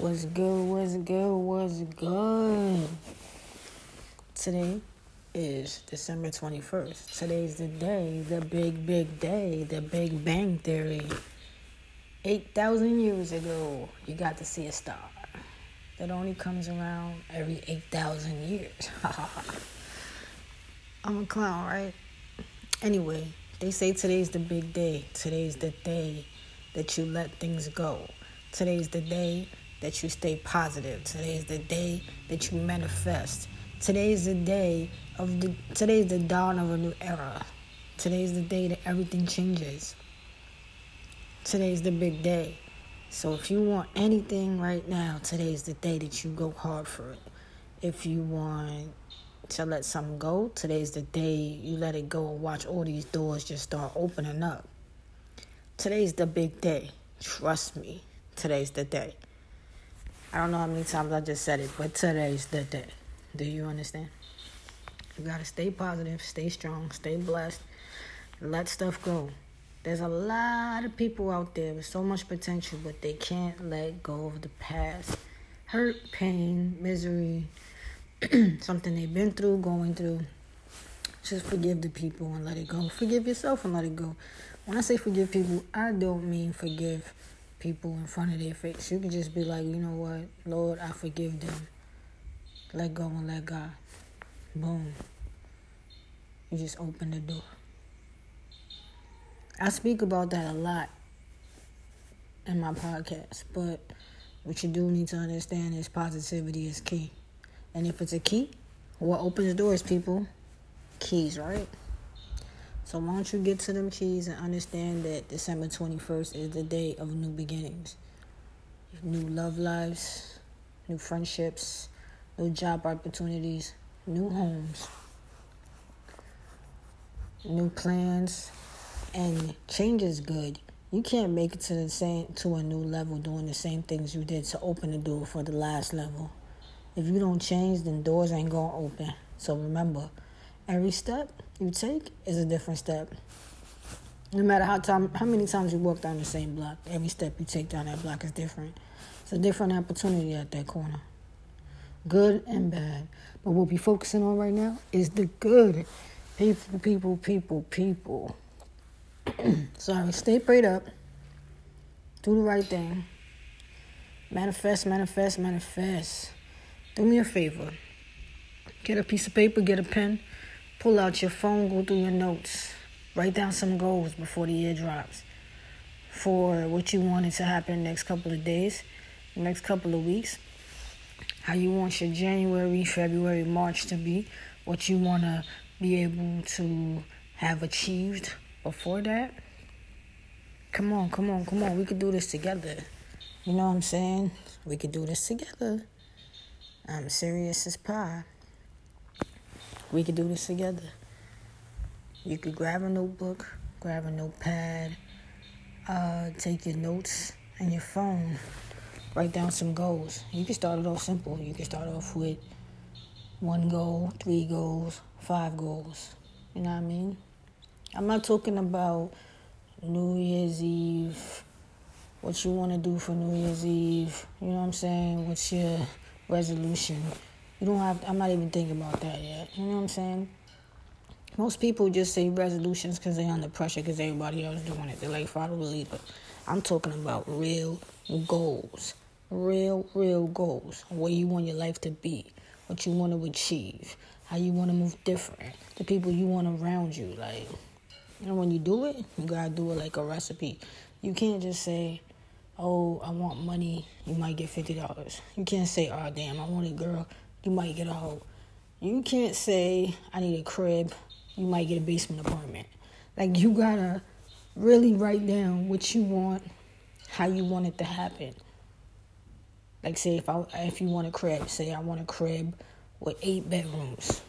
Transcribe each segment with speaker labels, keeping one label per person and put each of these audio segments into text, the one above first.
Speaker 1: What's good? What's good? What's good? Today is December 21st. Today's the day, the big, big day, the Big Bang Theory. 8,000 years ago, you got to see a star that only comes around every 8,000 years. I'm a clown, right? Anyway, they say today's the big day. Today's the day that you let things go. Today's the day that you stay positive. Today is the day that you manifest. Today is the day of the today's the dawn of a new era. Today is the day that everything changes. Today is the big day. So if you want anything right now, today is the day that you go hard for it. If you want to let something go, today is the day you let it go and watch all these doors just start opening up. Today's the big day. Trust me. Today's the day. I don't know how many times I just said it, but today's the day. Do you understand? You gotta stay positive, stay strong, stay blessed, let stuff go. There's a lot of people out there with so much potential, but they can't let go of the past. Hurt, pain, misery, something they've been through, going through. Just forgive the people and let it go. Forgive yourself and let it go. When I say forgive people, I don't mean forgive people in front of their face. You can just be like, you know what, Lord, I forgive them. Let go and let God. Boom. You just open the door. I speak about that a lot in my podcast, but what you do need to understand is positivity is key. And if it's a key, what opens doors, people? Keys, right? So why don't you get to them keys and understand that December 21st is the day of new beginnings. New love lives, new friendships, new job opportunities, new homes, new plans, and change is good. You can't make it to the same to a new level doing the same things you did to open the door for the last level. If you don't change, then doors ain't gonna open. So remember, every step you take is a different step. No matter how time, how many times you walk down the same block, every step you take down that block is different. It's a different opportunity at that corner. Good and bad. But what we're focusing on right now is the good. People, people, people, people. Sorry, stay prayed up. Do the right thing. Manifest, manifest, manifest. Do me a favor. Get a piece of paper, get a pen, Pull out your phone, go through your notes, write down some goals before the year drops for what you wanted to happen next couple of days, next couple of weeks, how you want your January, February, March to be, what you want to be able to have achieved before that. Come on, come on, come on. We could do this together. You know what I'm saying? We could do this together. I'm serious as pie. We could do this together. You could grab a notebook, grab a notepad, uh, take your notes and your phone, write down some goals. You can start it off simple. You can start off with one goal, three goals, five goals. You know what I mean? I'm not talking about New Year's Eve, what you want to do for New Year's Eve. You know what I'm saying? What's your resolution? You don't have. I'm not even thinking about that yet. You know what I'm saying? Most people just say resolutions because they're under pressure because everybody else doing it. They're like follow the leader. I'm talking about real goals, real, real goals. Where you want your life to be, what you want to achieve, how you want to move different, the people you want around you. Like, and when you do it, you gotta do it like a recipe. You can't just say, "Oh, I want money." You might get fifty dollars. You can't say, "Oh, damn, I want a girl." You might get a hoe. You can't say, I need a crib, you might get a basement apartment. Like, you gotta really write down what you want, how you want it to happen. Like, say, if, I, if you want a crib, say, I want a crib with eight bedrooms,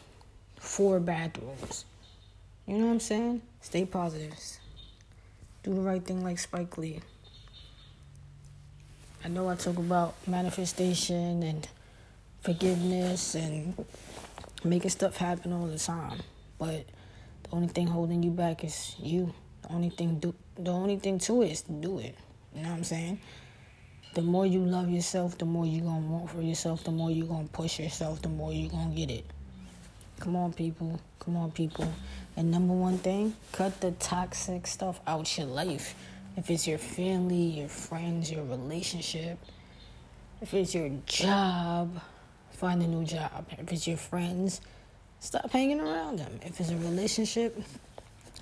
Speaker 1: four bathrooms. You know what I'm saying? Stay positive. Do the right thing like Spike Lee. I know I talk about manifestation and forgiveness and making stuff happen all the time. But the only thing holding you back is you. The only thing do the only thing to it is to do it. You know what I'm saying? The more you love yourself, the more you're to want for yourself, the more you're to push yourself, the more you're to get it. Come on, people. Come on, people. And number one thing, cut the toxic stuff out your life. If it's your family, your friends, your relationship, if it's your job, find a new job. If it's your friends, stop hanging around them. If it's a relationship,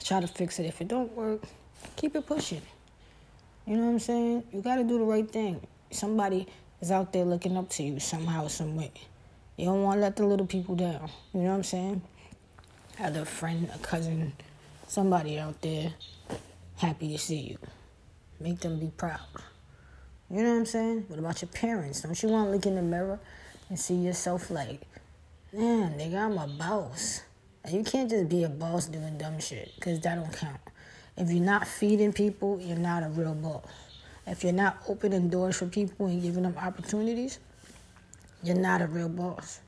Speaker 1: try to fix it. If it don't work, keep it pushing. You know what I'm saying? You got to do the right thing. Somebody is out there looking up to you somehow, some way. You don't want to let the little people down. You know what I'm saying? Have a friend, a cousin, somebody out there happy to see you. Make them be proud. You know what I'm saying? What about your parents? Don't you want to look in the mirror and see yourself like, man, nigga, I'm a boss. And you can't just be a boss doing dumb shit, because that don't count. If you're not feeding people, you're not a real boss. If you're not opening doors for people and giving them opportunities, you're not a real boss.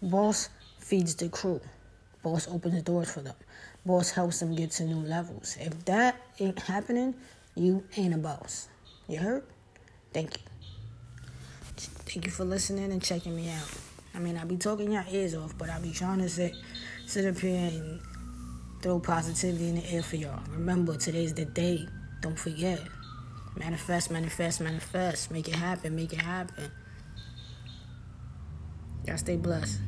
Speaker 1: Boss feeds the crew. Boss opens doors for them. Boss helps them get to new levels. If that ain't happening, you ain't a boss. You heard? Thank you. Thank you for listening and checking me out. I mean, I be talking your ears off, but I be trying to sit, sit up here and throw positivity in the air for y'all. Remember, today's the day. Don't forget. Manifest, manifest, manifest. Make it happen, make it happen. Y'all stay blessed.